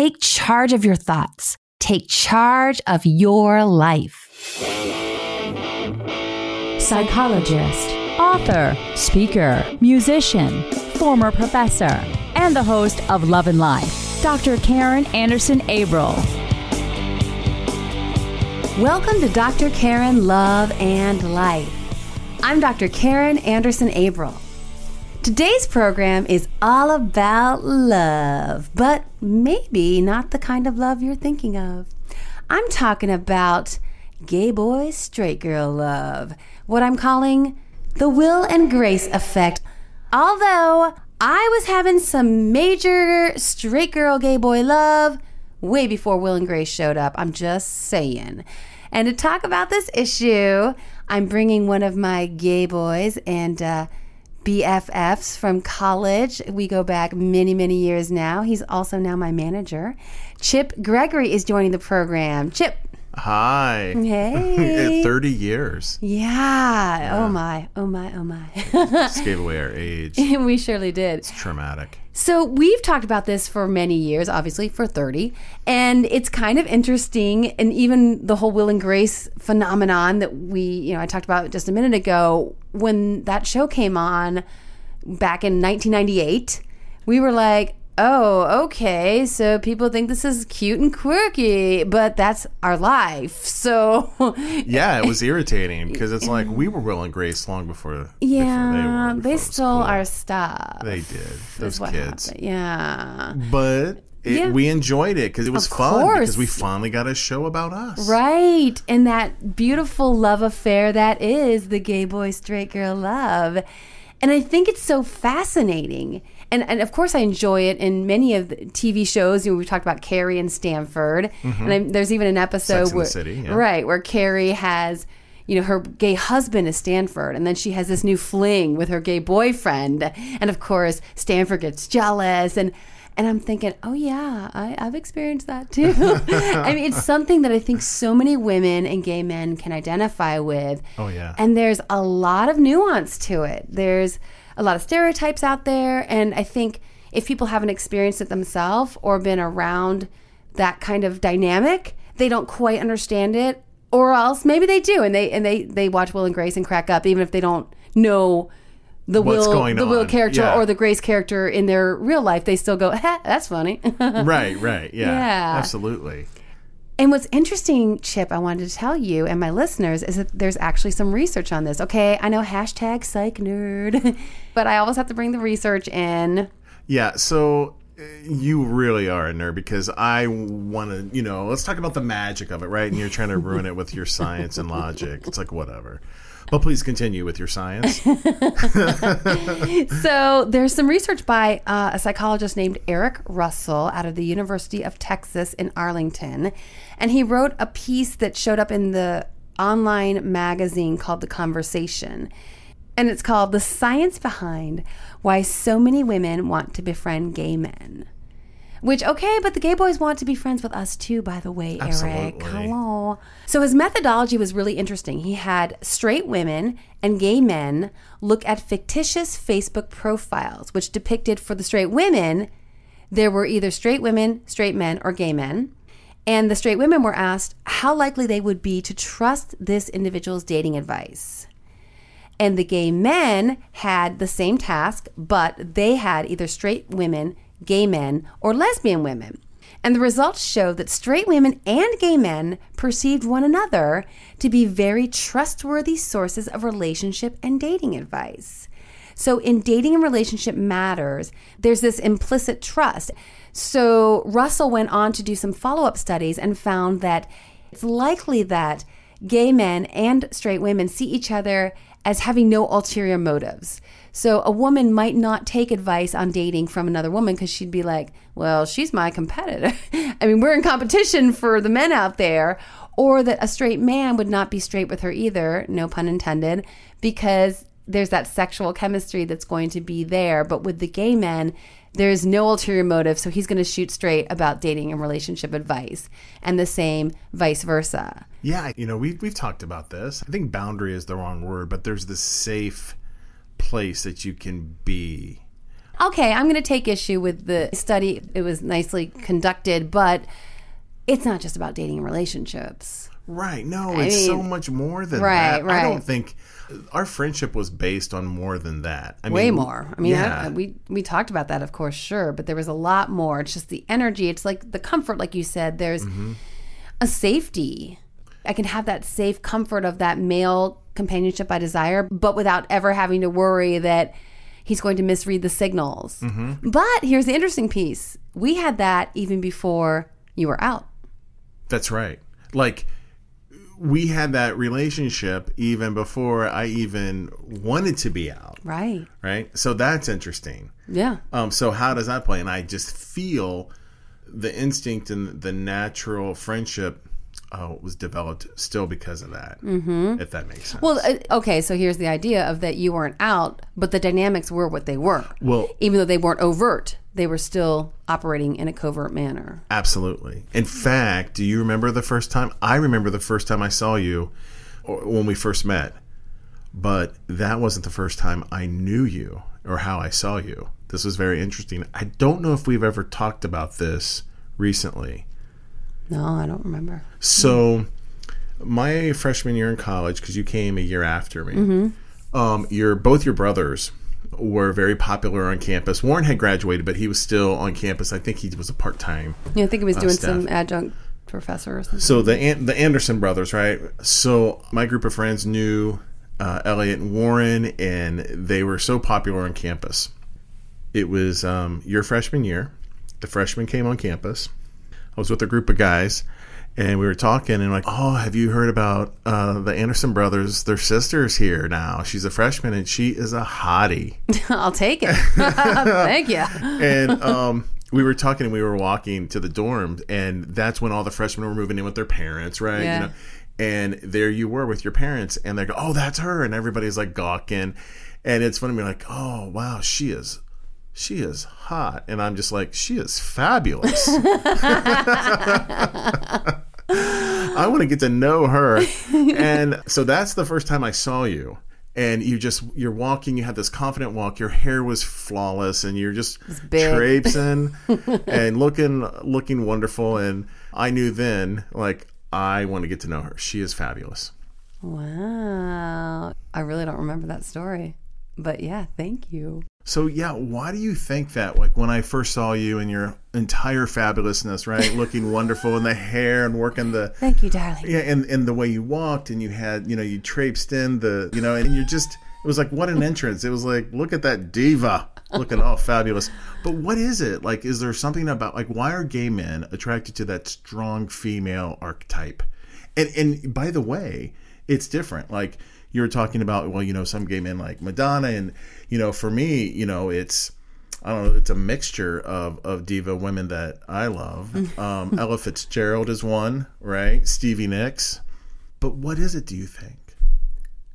Take charge of your thoughts. Take charge of your life. Psychologist, author, speaker, musician, former professor, and the host of Love and Life, Dr. Karin Anderson Abril. Welcome to Dr. Karin Love and Life. I'm Dr. Karin Anderson Abril. Today's program is all about love, but maybe not the kind of love you're thinking of. I'm talking about gay boy, straight girl love, what I'm calling the Will and Grace effect. Although I was having some major straight girl, gay boy love way before Will and Grace showed up. I'm just saying. And to talk about this issue, I'm bringing one of my gay boys and uh, BFFs from college. We go back many, many years now. He's also now my manager. Chip Gregory is joining the program. Chip. Hi. Hey. 30 years. Yeah. Oh my. Oh my. Oh my. Just gave away our age. we surely did. It's traumatic. So we've talked about this for many years, obviously for 30, and it's kind of interesting and even the whole Will and Grace phenomenon that we, you know, I talked about just a minute ago when that show came on back in 1998, we were like, oh, okay, so people think this is cute and quirky, but that's our life. So Yeah, it was irritating because it's like we were Will and Grace long before, yeah, before they were. they, stole cool. our stuff. They did. Those kids. happened. Yeah. But it, Yeah. we enjoyed it because it was Of fun course. because we finally got a show about us. Right. And that beautiful love affair that is the gay boy, straight girl love. And I think it's so fascinating. And, and of course, I enjoy it in many of the TV shows. You know, we've talked about Carrie and Stanford. And I, there's even an episode Mm-hmm. Sex where, City, yeah. right, where Carrie has, you know, her gay husband is Stanford. And then she has this new fling with her gay boyfriend. And of course, Stanford gets jealous. And and I'm thinking, oh yeah, I, I've experienced that too. I mean, it's something that I think so many women and gay men can identify with. Oh, yeah. And there's a lot of nuance to it. There's a lot of stereotypes out there. And I think if people haven't experienced it themselves or been around that kind of dynamic, they don't quite understand it. Or else maybe they do and they and they, they watch Will and Grace and crack up even if they don't know the What's Will the Will character yeah. or the Grace character in their real life, they still go, that's funny. Right, right. Yeah. Yeah. Absolutely. And what's interesting, Chip, I wanted to tell you and my listeners is that there's actually some research on this. Okay, I know hashtag psych nerd, but I always have to bring the research in. Yeah, so uh, you really are a nerd because I want to, you know, let's talk about the magic of it, right? And you're trying to ruin it with your science and logic. It's like, whatever. But please continue with your science. So there's some research by uh, a psychologist named Eric Russell out of the University of Texas in Arlington. And he wrote a piece that showed up in the online magazine called The Conversation. And it's called The Science Behind Why So Many Women Want to Befriend Gay Men. Which, okay, but the gay boys want to be friends with us too, by the way, Eric. Absolutely. Hello. So his methodology was really interesting. He had straight women and gay men look at fictitious Facebook profiles, which depicted for the straight women, there were either straight women, straight men, or gay men. And the straight women were asked how likely they would be to trust this individual's dating advice. And the gay men had the same task, but they had either straight women, gay men, or lesbian women. And the results showed that straight women and gay men perceived one another to be very trustworthy sources of relationship and dating advice. So, in dating and relationship matters, there's this implicit trust. So, Russell went on to do some follow up studies and found that it's likely that gay men and straight women see each other as having no ulterior motives. So a woman might not take advice on dating from another woman because she'd be like, well, she's my competitor. I mean, we're in competition for the men out there. Or that a straight man would not be straight with her either, no pun intended, because there's that sexual chemistry that's going to be there. But with the gay men, there's no ulterior motive. So he's going to shoot straight about dating and relationship advice, and the same vice versa. Yeah, you know, we've we've talked about this. I think boundary is the wrong word, but there's this safe place that you can be okay, I'm going to take issue with the study. It was nicely conducted, but it's not just about dating and relationships. Right. No, it's so much more than right, that. I don't think our friendship was based on more than that. I Way mean, more. I mean, yeah. I, we we talked about that, of course, sure, but there was a lot more. It's just the energy. It's like the comfort, like you said. There's Mm-hmm. a safety. I can have that safe comfort of that male companionship I desire, but without ever having to worry that he's going to misread the signals. Mm-hmm. But here's the interesting piece: we had that even before you were out. That's right. Like we had that relationship even before I even wanted to be out. Right. Right. So that's interesting. Yeah. Um, so how does that play? And I just feel the instinct and the natural friendship uh, was developed still because of that. Mm-hmm. If that makes sense. Well, uh, okay, so here's the idea of that you weren't out, but the dynamics were what they were. Well- even though they weren't overt, they were still operating in a covert manner. Absolutely. In fact, do you remember the first time? I remember the first time I saw you when we first met, but that wasn't the first time I knew you or how I saw you. This was very interesting. I don't know if we've ever talked about this recently. No, I don't remember. So, my freshman year in college, because you came a year after me, um, your both your brothers were very popular on campus. Warren had graduated, but he was still on campus. I think he was a part time. Yeah, I think he was doing Uh, staff. some adjunct professor or something. So the An- the Anderson brothers, right? So my group of friends knew uh, Elliot and Warren, and they were so popular on campus. It was um, your freshman year. The freshmen came on campus. I was with a group of guys, and we were talking, and like, oh, have you heard about uh, the Anderson brothers? Their sister's here now. She's a freshman, and she is a hottie I'll take it. Thank you. and um, we were talking and we were walking to the dorm, and that's when all the freshmen were moving in with their parents, right? Yeah. You know, and there you were with your parents, and they go, "Oh, that's her," and everybody's like gawking, and it's funny, we're like, "Oh, wow, she is." She is hot, and I'm just like, she is fabulous. I want to get to know her, and so that's the first time I saw you. And you just you're walking. You had this confident walk. Your hair was flawless, and you're just traipsing and looking looking wonderful. And I knew then, like, I want to get to know her. She is fabulous. Wow. I really don't remember that story. But yeah, thank you. So yeah, why do you think that? Like when I first saw you in your entire fabulousness, right, looking wonderful, in the hair and working the Thank you, darling. yeah, and and the way you walked, and you had you know you traipsed in the you know, and you're just it was like what an entrance. It was like look at that diva looking all fabulous. But what is it like? Is there something about like why are gay men attracted to that strong female archetype? And and by the way, it's different. Like you were talking about, well, you know, some gay men like Madonna, and you know, for me, you know, it's I don't know, it's a mixture of of diva women that I love. Um, Ella Fitzgerald is one, right? Stevie Nicks. But what is it? Do you think?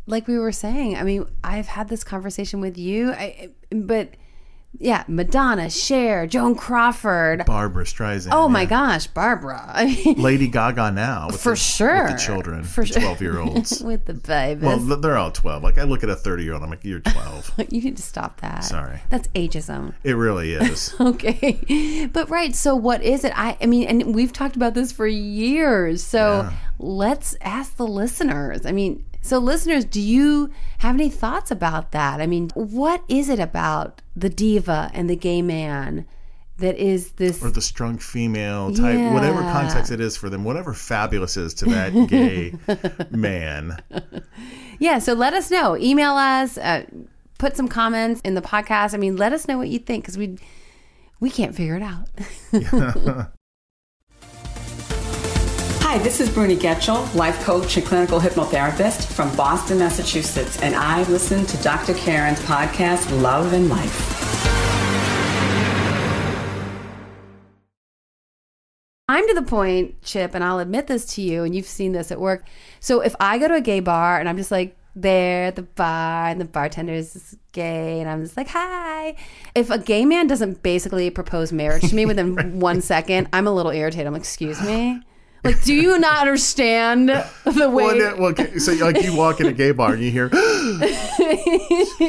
like we were saying, I mean, I've had this conversation with you, I, but yeah, Madonna, Cher, Joan Crawford. Barbra Streisand. Oh my yeah. gosh, Barbara. I mean, Lady Gaga now with For the, sure. with the children, For twelve year olds. with the babies. well, they're all twelve. Like I look at a thirty year old, I'm like, you're twelve. you need to stop that. Sorry. That's ageism. it really is. Okay. But right, so what is it? I I mean, and we've talked about this for years. So Yeah. let's ask the listeners. I mean, so listeners, do you have any thoughts about that? I mean, what is it about the diva and the gay man that is this or the strong female type, whatever context it is for them, whatever fabulous is to that gay man. Yeah, so let us know. Email us, uh, put some comments in the podcast. I mean, let us know what you think cuz we we can't figure it out. Hi, this is Bruni Getchell, life coach and clinical hypnotherapist from Boston, Massachusetts, and I listen to Dr. Karin's podcast, Love and Life. I'm to the point, Chip, and I'll admit this to you, and you've seen this at work. So if I go to a gay bar and I'm just like there at the bar, and the bartender is gay, and I'm just like, hi. If a gay man doesn't basically propose marriage to me within one second, I'm a little irritated. I'm like, excuse me? Like, do you not understand the way? Well, no, well, okay, so like you walk in a gay bar and you hear,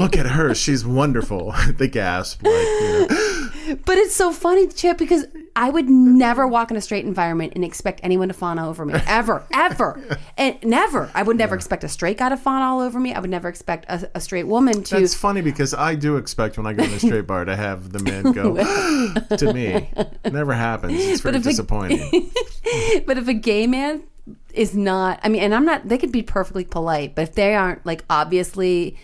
"Look at her, she's wonderful." the gasp, like you know, But it's so funny, Chip, because I would never walk in a straight environment and expect anyone to fawn over me. Ever, ever. And never. I would never expect a straight guy to fawn all over me. I would never expect a, a straight woman to. It's funny because I do expect when I go in a straight bar to have the men go to me. It never happens. It's very if a- disappointing. but if a gay man is not, I mean, and I'm not, they could be perfectly polite, but if they aren't like obviously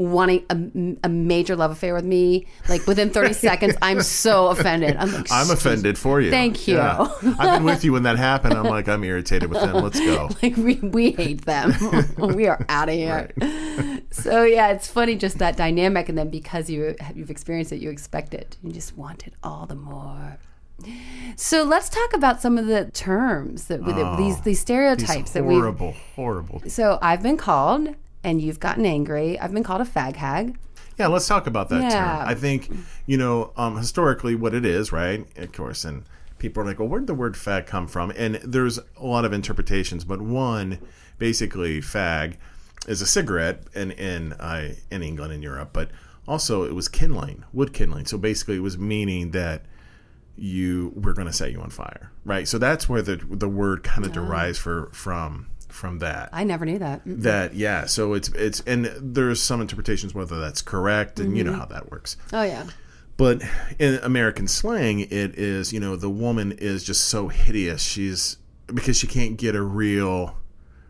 wanting a, a major love affair with me, like within 30 seconds, I'm so offended. I'm like, I'm offended for you. Thank you. I've been with you when that happened. I'm like, I'm irritated with them. Let's go. like we, we hate them we are out of here so yeah it's funny just that dynamic and then because you you've experienced it you expect it you just want it all the more so let's talk about some of the terms that that these these These stereotypes that we horrible, horrible. so i've been called and you've gotten angry i've been called a fag hag Yeah, let's talk about that Yeah. term. I think, you know, um, historically what it is, right? Of course, and people are like, well, where did the word fag come from? And there's a lot of interpretations, but one, basically, fag is a cigarette in in uh, in England and Europe, but also it was kindling, wood kindling. So basically, it was meaning that you we're going to set you on fire, right? So that's where the the word kind of derives for from from that. I never knew that. That yeah. So it's it's and there's some interpretations whether that's correct and you know mm-hmm. how that works. Oh yeah. But in american slang it is you know the woman is just so hideous. She's because she can't get a real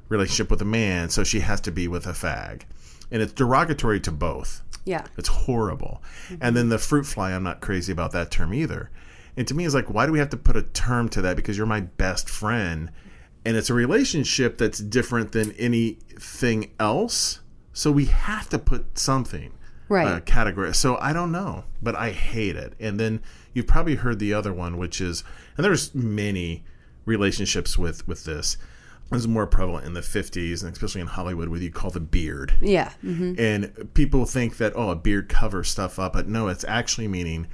relationship with a man so she has to be with a fag. And it's derogatory to both. Yeah. It's horrible. And mm-hmm. then the fruit fly, I'm not crazy about that term either. And to me, it's like, why do we have to put a term to that? Because you're my best friend. And it's a relationship that's different than anything else. So we have to put something, Right. uh, category. So I don't know, but I hate it. And then you've probably heard the other one, which is, and there's many relationships with with this. It was more prevalent in the 50s, and especially in Hollywood, with you call the beard yeah hmm and people think that oh a beard covers stuff up but no it's actually meaning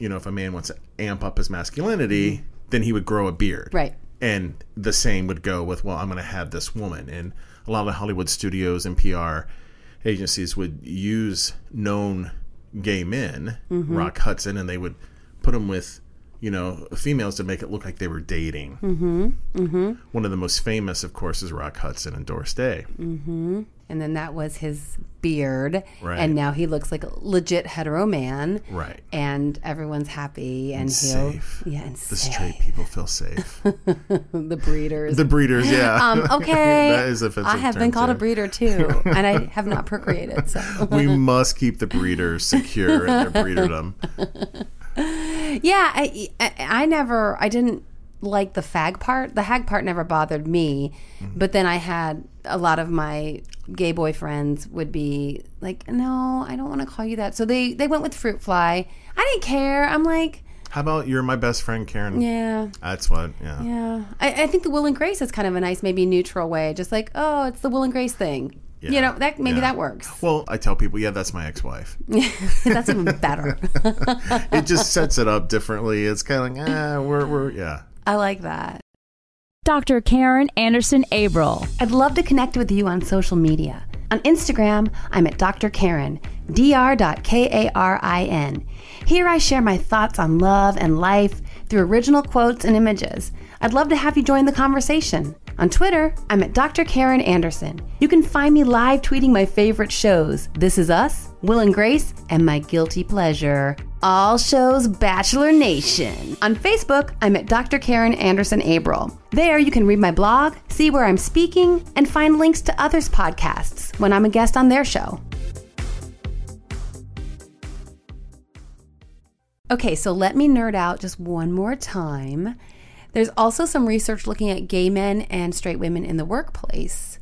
you know if a man wants to amp up his masculinity then he would grow a beard Right. And the same would go with well i'm going to have this woman. And a lot of hollywood studios and pr agencies would use known gay men mm-hmm. rock hudson and they would put them with you know females to make it look like they were dating mm-hmm. Mm-hmm. one of the most famous of course is rock hudson and doris day and then that was his beard Right. and now he looks like a legit hetero man right and everyone's happy and, And he'll safe. yeah and the safe. straight people feel safe the breeders The breeders, yeah. um okay that is offensive. i have been called a breeder too and i have not procreated so We must keep the breeders secure in their breederdom. yeah I, I i never i didn't like the fag part the hag part never bothered me Mm-hmm. but then i had a lot of my gay boyfriends would be like no i don't want to call you that so they they went with fruit fly i didn't care i'm like How about you're my best friend, Karin? yeah That's what. Yeah. Yeah, I, I think the Will and Grace is kind of a nice, maybe neutral way. Just like, oh, it's the Will and Grace thing. Yeah. You know, that maybe Yeah. that works. Well, I tell people, yeah, that's my ex-wife. That's even better. It just sets it up differently. It's kind of like, ah, we're, we're, yeah. I like that. Dr. Karin Anderson Abril. I'd love to connect with you on social media. On Instagram, I'm at Dr. Karin, dr.k-a-r-i-n. Here I share my thoughts on love and life through original quotes and images. I'd love to have you join the conversation. On Twitter, I'm at Dr. Karin Anderson. You can find me live tweeting my favorite shows This Is Us, Will and Grace, and My Guilty Pleasure. All shows Bachelor Nation. On Facebook, I'm at Dr. Karin Anderson Abril. There, you can read my blog, see where I'm speaking, and find links to others' podcasts when I'm a guest on their show. Okay, so let me nerd out just one more time. There's also some research looking at gay men and straight women in the workplace.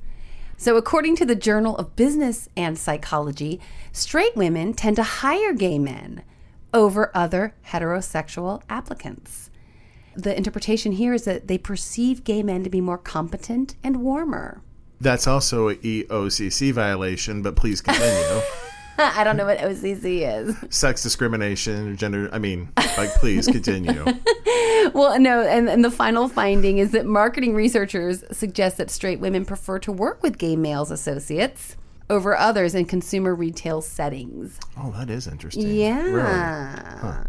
So, according to the Journal of Business and Psychology, straight women tend to hire gay men over other heterosexual applicants. The interpretation here is that they perceive gay men to be more competent and warmer. That's also a E EOCC violation, but please continue. I don't know what OCC is. Sex discrimination, or gender. I mean, like, please continue. Well, no, and, and the final finding is that marketing researchers suggest that straight women prefer to work with gay males associates over others in consumer retail settings. Oh, that is interesting. Yeah. Really?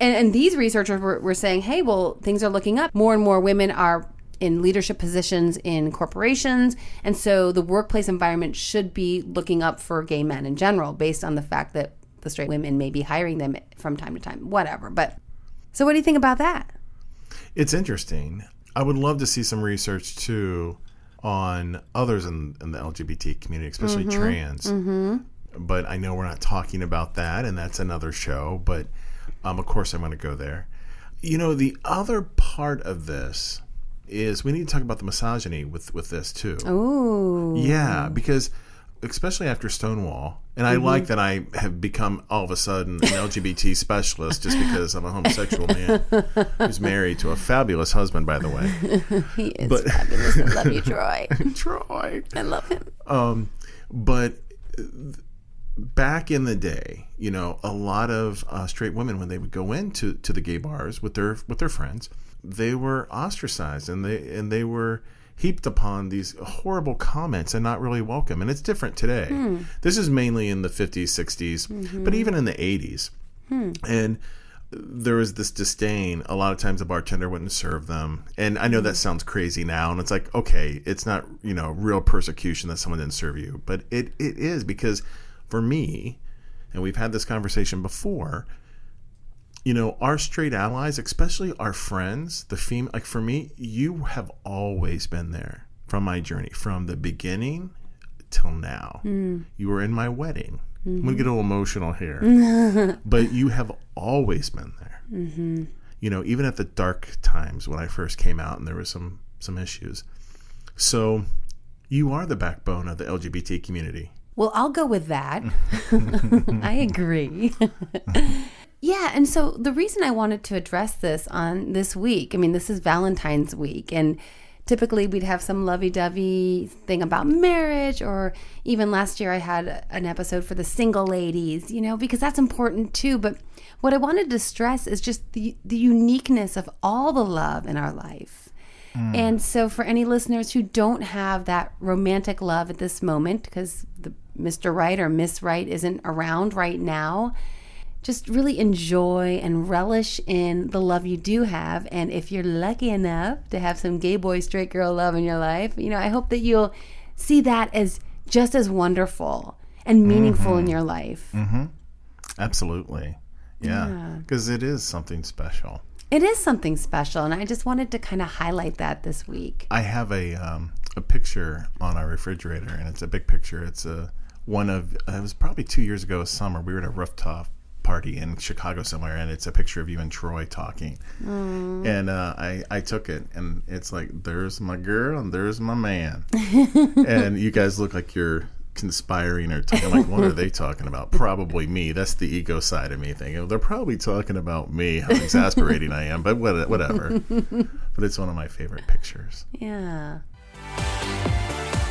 And, and these researchers were, were saying, hey, well, things are looking up. More and more women are in leadership positions in corporations. And so the workplace environment should be looking up for gay men in general, based on the fact that the straight women may be hiring them from time to time, whatever. But so, what do you think about that? It's interesting. I would love to see some research too on others in, in the LGBT community, especially trans. But I know we're not talking about that, and that's another show. But um, of course, I'm going to go there. You know, the other part of this is we need to talk about the misogyny with with this too. Ooh. Yeah, because especially after Stonewall, and I like that I have become all of a sudden an LGBT specialist just because I'm a homosexual man who's married to a fabulous husband, by the way, He is But- fabulous. I love you, Troy. Troy. I love him. Um, but uh, back in the day, you know, a lot of uh, straight women when they would go into to the gay bars with their with their friends, they were ostracized and they and they were heaped upon these horrible comments and not really welcome. And it's different today. Hmm. This is mainly in the 50s, 60s, mm-hmm. but even in the 80s. Hmm. And there was this disdain. A lot of times the bartender wouldn't serve them. And I know that hmm. sounds crazy now. And it's like, okay, it's not, you know, real persecution that someone didn't serve you. But it, it is because for me, and we've had this conversation before, you know, our straight allies, especially our friends, the female, like for me, you have always been there from my journey, from the beginning till now. You were in my wedding. I'm going to get a little emotional here. but you have always been there. Mm-hmm. You know, even at the dark times when I first came out and there was some, some issues. So you are the backbone of the LGBT community. Well, I'll go with that. I agree. Yeah, and so the reason I wanted to address this on this week, I mean, this is Valentine's week, and typically we'd have some lovey-dovey thing about marriage, or even last year I had an episode for the single ladies, you know, because that's important too. But what I wanted to stress is just the the uniqueness of all the love in our life. Mm. And so, for any listeners who don't have that romantic love at this moment, because the Mr. Right or Miss Right isn't around right now, just really enjoy and relish in the love you do have. And if you're lucky enough to have some gay boy, straight girl love in your life, you know, I hope that you'll see that as just as wonderful and meaningful in your life. Absolutely. Yeah. Because it is something special. It is something special. And I just wanted to kind of highlight that this week. I have a um, a picture on our refrigerator, and it's a big picture. It's a one of it was probably two years ago, summer. We were at a rooftop party in Chicago somewhere, and it's a picture of you and Troy talking. And uh, I I took it, and it's like there's my girl and there's my man, and you guys look like you're conspiring or talking like what are they talking about? Probably me. That's the ego side of me thinking oh, they're probably talking about me. How exasperating i am but what, whatever. But it's one of my favorite pictures. Yeah.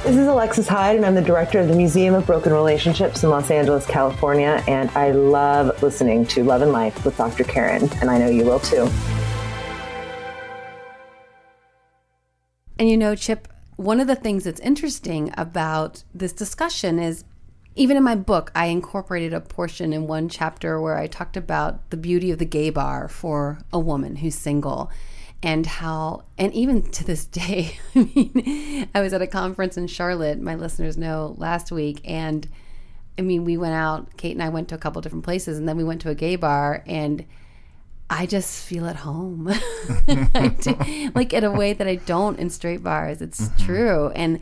This is Alexis Hyde, and I'm the director of the Museum of Broken Relationships in Los Angeles, California. And I love listening to Love and Life with Dr. Karin, and I know you will too. And you know, Chip, one of the things that's interesting about this discussion is even in my book, I incorporated a portion in one chapter where I talked about the beauty of the gay bar for a woman who's single and how, and even to this day, I mean, I was at a conference in Charlotte, my listeners know, last week, and I mean, we went out, Kate and I went to a couple different places, and then we went to a gay bar, and I just feel at home, do, like in a way that I don't in straight bars. It's mm-hmm. true, and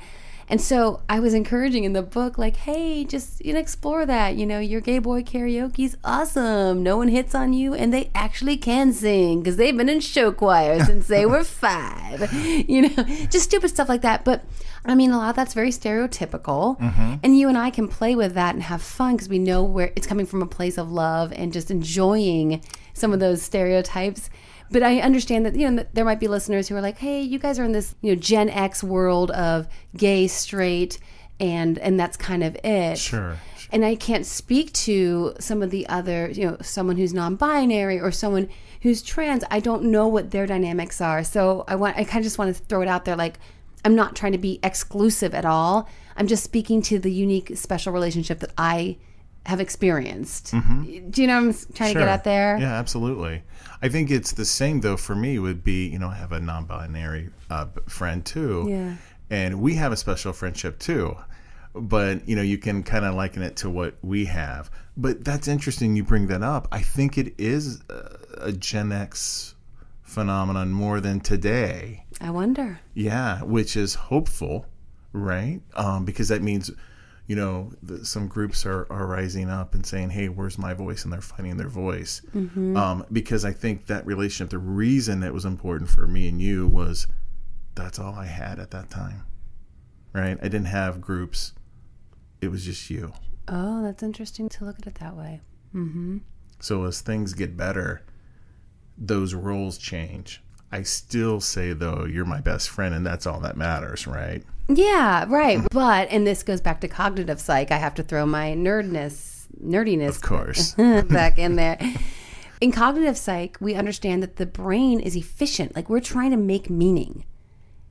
and so I was encouraging in the book, like, hey, just you know, explore that. You know, your gay boy karaoke's awesome. No one hits on you, and they actually can sing because they've been in show choir since they were five. You know, just stupid stuff like that. But I mean, a lot of that's very stereotypical, mm-hmm. and you and I can play with that and have fun because we know where it's coming from a place of love and just enjoying some of those stereotypes. But I understand that you know there might be listeners who are like, "Hey, you guys are in this you know Gen X world of gay, straight, and and that's kind of it." sure and I can't speak to some of the other, you know, someone who's non-binary or someone who's trans. I don't know what their dynamics are. So I want I kind of just want to throw it out there like I'm not trying to be exclusive at all. I'm just speaking to the unique special relationship that I have experienced. Mm-hmm. Do you know what I'm trying to get at there? Yeah, absolutely. I think it's the same though for me would be, you know, I have a non-binary uh, friend too. Yeah. And we have a special friendship too. But, you know, you can kind of liken it to what we have. But that's interesting you bring that up. I think it is a, a Gen X phenomenon more than today. I wonder. Yeah, which is hopeful, right? Um, because that means, you know, the, some groups are, are rising up and saying, hey, where's my voice? And they're finding their voice. Um, because I think that relationship, the reason it was important for me and you was that's all I had at that time, right? I didn't have groups, it was just you. Oh, that's interesting to look at it that way. So as things get better, those roles change. I still say though, you're my best friend, and that's all that matters, right? Yeah, right. Mm-hmm. But and this goes back to cognitive psych. I have to throw my nerdness, nerdiness, Of course. back in there. In cognitive psych, we understand that the brain is efficient. Like we're trying to make meaning.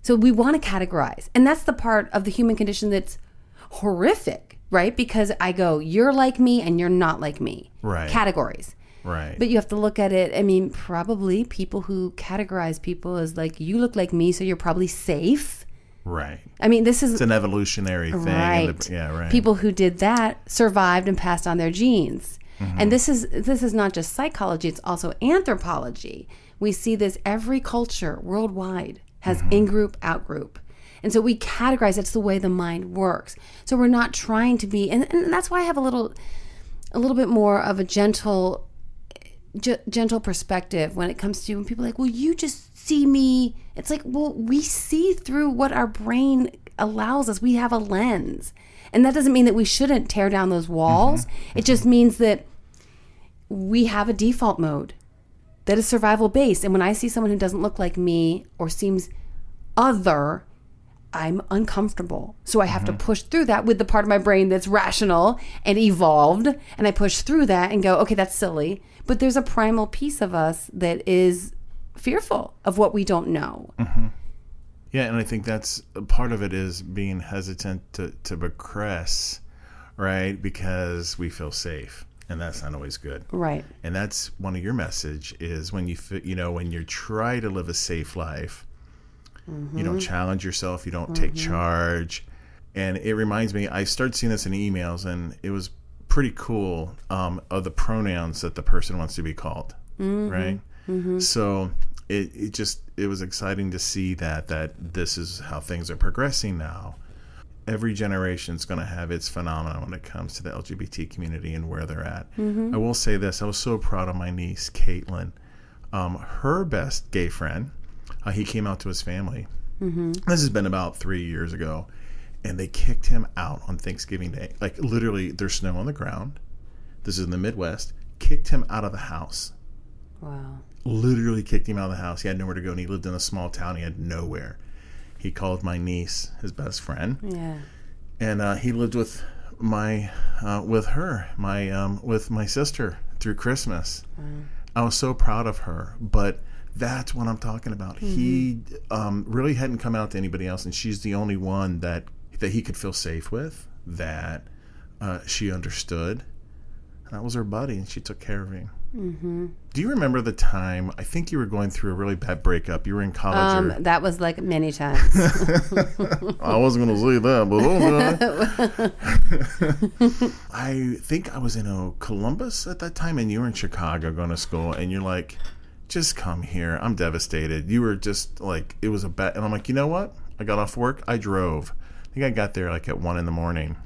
So we want to categorize. And that's the part of the human condition that's horrific, right? Because I go, you're like me and you're not like me. Right. Categories. Right. But you have to look at it. I mean, probably people who categorize people as like, you look like me, so you're probably safe. Right. I mean, this is It's an evolutionary thing. Right. the- yeah, right. People who did that survived and passed on their genes. Mm-hmm. And this is this is not just psychology, it's also anthropology. We see this every culture worldwide has mm-hmm. in-group, out-group. And so we categorize that's the way the mind works. So we're not trying to be and, and that's why I have a little a little bit more of a gentle g- gentle perspective when it comes to when people are like, well, you just see me. It's like, well, we see through what our brain allows us. We have a lens. And that doesn't mean that we shouldn't tear down those walls. Mm-hmm. It just means that we have a default mode that is survival based. And when I see someone who doesn't look like me or seems other, I'm uncomfortable. So I have to mm-hmm. push through that with the part of my brain that's rational and evolved. And I push through that and go, okay, that's silly. But there's a primal piece of us that is fearful of what we don't know. Mm-hmm. yeah, and I think that's part of it is being hesitant to, to progress, right? Because we feel safe, and that's not always good. Right. And that's one of your message is when you you know when you try to live a safe life, you don't mm-hmm. challenge yourself, you don't take mm-hmm. charge, and it reminds me. I started seeing this in emails, and it was pretty cool um, of the pronouns that the person wants to be called, right? So it, it just it was exciting to see that that this is how things are progressing now every generation is going to have its phenomenon when it comes to the LGBT community and where they're at. I will say this: I was so proud of my niece, Caitlin. Um, her best gay friend, uh, he came out to his family. This has been about three years ago, and they kicked him out on Thanksgiving Day. Like literally, there's snow on the ground. This is in the Midwest. Kicked him out of the house Wow. literally kicked him out of the house. He had nowhere to go, and he lived in a small town. He had nowhere. He called my niece his best friend, Yeah. and uh, he lived with my uh, with her, my um, with my sister through Christmas. I was so proud of her, but that's what I'm talking about. He um, really hadn't come out to anybody else, and she's the only one that that he could feel safe with. That uh, she understood. And that was her buddy, and she took care of him. Do you remember the time? I think you were going through a really bad breakup. You were in college. Um, or, that was like many times. I wasn't going to say that, but okay. I think I was in uh, Columbus at that time, and you were in Chicago going to school, and you're like, "Just come here. I'm devastated." You were just like, it was a bad, and I'm like, you know what? I got off work. I drove. I think I got there like at one in the morning.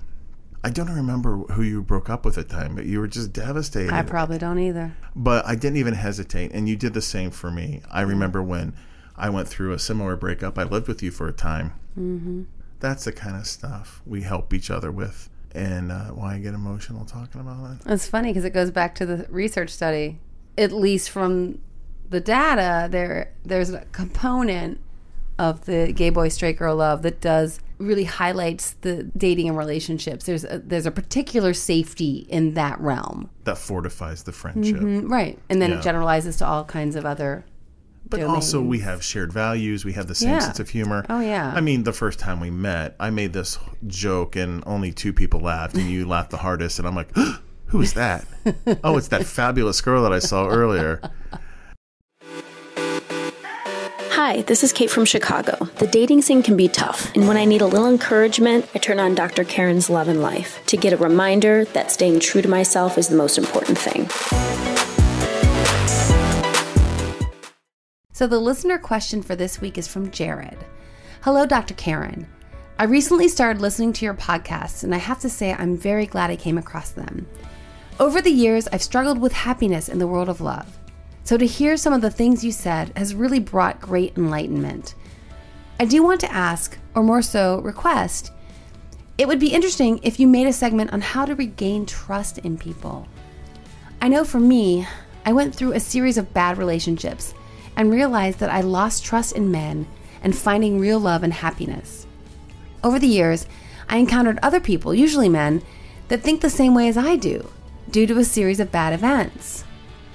I don't remember who you broke up with at the time, but you were just devastated. I probably don't either. but I didn't even hesitate, and you did the same for me. I remember when I went through a similar breakup. I lived with you for a time. Mm-hmm. That's the kind of stuff we help each other with, and uh, why I get emotional talking about it. It's funny because it goes back to the research study. At least from the data, there there's a component of the gay boy straight girl love that does really highlights the dating and relationships. There's a, there's a particular safety in that realm, That fortifies the friendship. Mm-hmm, right? And then Yeah. it generalizes to all kinds of other. But also, we have shared values. We have the same Yeah. sense of humor. Oh, yeah. I mean, the first time we met, I made this joke, and only two people laughed, and you laughed the hardest. And I'm like, "Who is that? oh, it's that fabulous girl that I saw earlier." Hi, this is Kate from Chicago. The dating scene can be tough, and when I need a little encouragement, I turn on Dr. Karin's Love and Life to get a reminder that staying true to myself is the most important thing. So the listener question for this week is from Jared. Hello, Dr. Karin. I recently started listening to your podcasts, and I have to say I'm very glad I came across them. Over the years, I've struggled with happiness in the world of love. So to hear some of the things you said has really brought great enlightenment. I do want to ask, or more so, request, it would be interesting if you made a segment on how to regain trust in people. I know for me, I went through a series of bad relationships and realized that I lost trust in men and finding real love and happiness. Over the years, I encountered other people, usually men, that think the same way as I do, due to a series of bad events.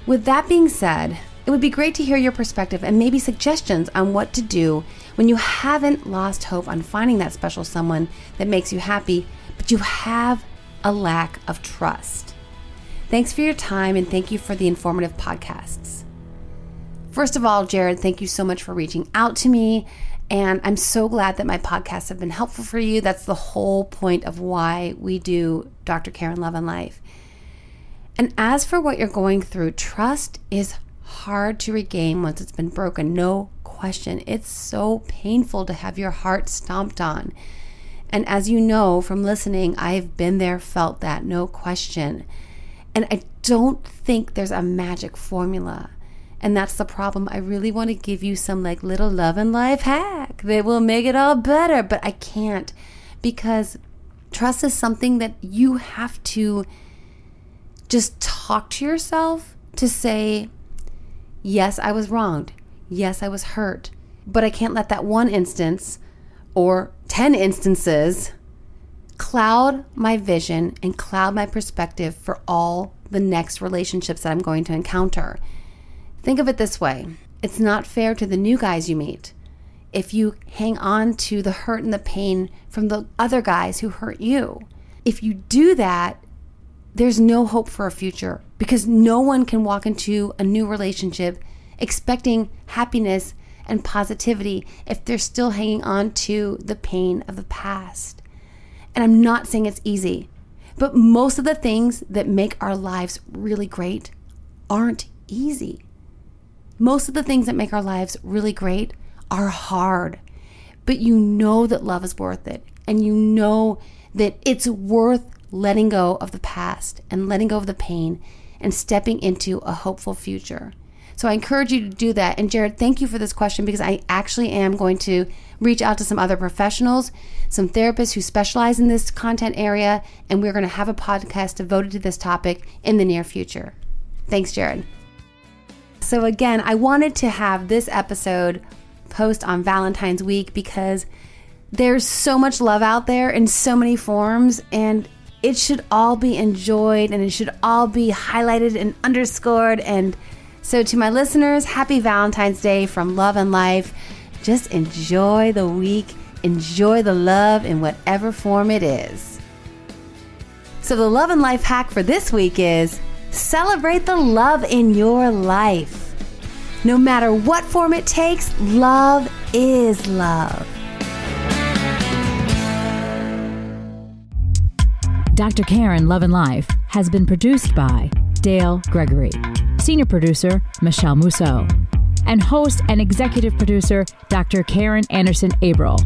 With that being said, it would be great to hear your perspective and maybe suggestions on what to do when you haven't lost hope on finding that special someone that makes you happy, but you have a lack of trust. Thanks for your time and thank you for the informative podcasts. First of all, Jared, thank you so much for reaching out to me. And I'm so glad that my podcasts have been helpful for you. That's the whole point of why we do Dr. Karin Love and Life. And as for what you're going through, trust is hard to regain once it's been broken. No question. It's so painful to have your heart stomped on. And as you know from listening, I've been there, felt that, no question. And I don't think there's a magic formula. And that's the problem. I really want to give you some like little love and life hack that will make it all better, but I can't because trust is something that you have to just talk to yourself to say, yes, I was wronged. Yes, I was hurt. But I can't let that one instance or 10 instances cloud my vision and cloud my perspective for all the next relationships that I'm going to encounter. Think of it this way it's not fair to the new guys you meet if you hang on to the hurt and the pain from the other guys who hurt you. If you do that, there's no hope for a future because no one can walk into a new relationship expecting happiness and positivity if they're still hanging on to the pain of the past. And I'm not saying it's easy, but most of the things that make our lives really great aren't easy. Most of the things that make our lives really great are hard, but you know that love is worth it, and you know that it's worth letting go of the past and letting go of the pain and stepping into a hopeful future. So I encourage you to do that. And Jared, thank you for this question because I actually am going to reach out to some other professionals, some therapists who specialize in this content area, and we're going to have a podcast devoted to this topic in the near future. Thanks, Jared. So, again, I wanted to have this episode post on Valentine's week because there's so much love out there in so many forms, and it should all be enjoyed and it should all be highlighted and underscored. And so, to my listeners, happy Valentine's Day from Love and Life. Just enjoy the week, enjoy the love in whatever form it is. So, the Love and Life hack for this week is celebrate the love in your life. No matter what form it takes, love is love. Dr. Karin Love and Life has been produced by Dale Gregory, senior producer Michelle Mousseau, and host and executive producer Dr. Karen Anderson Abril.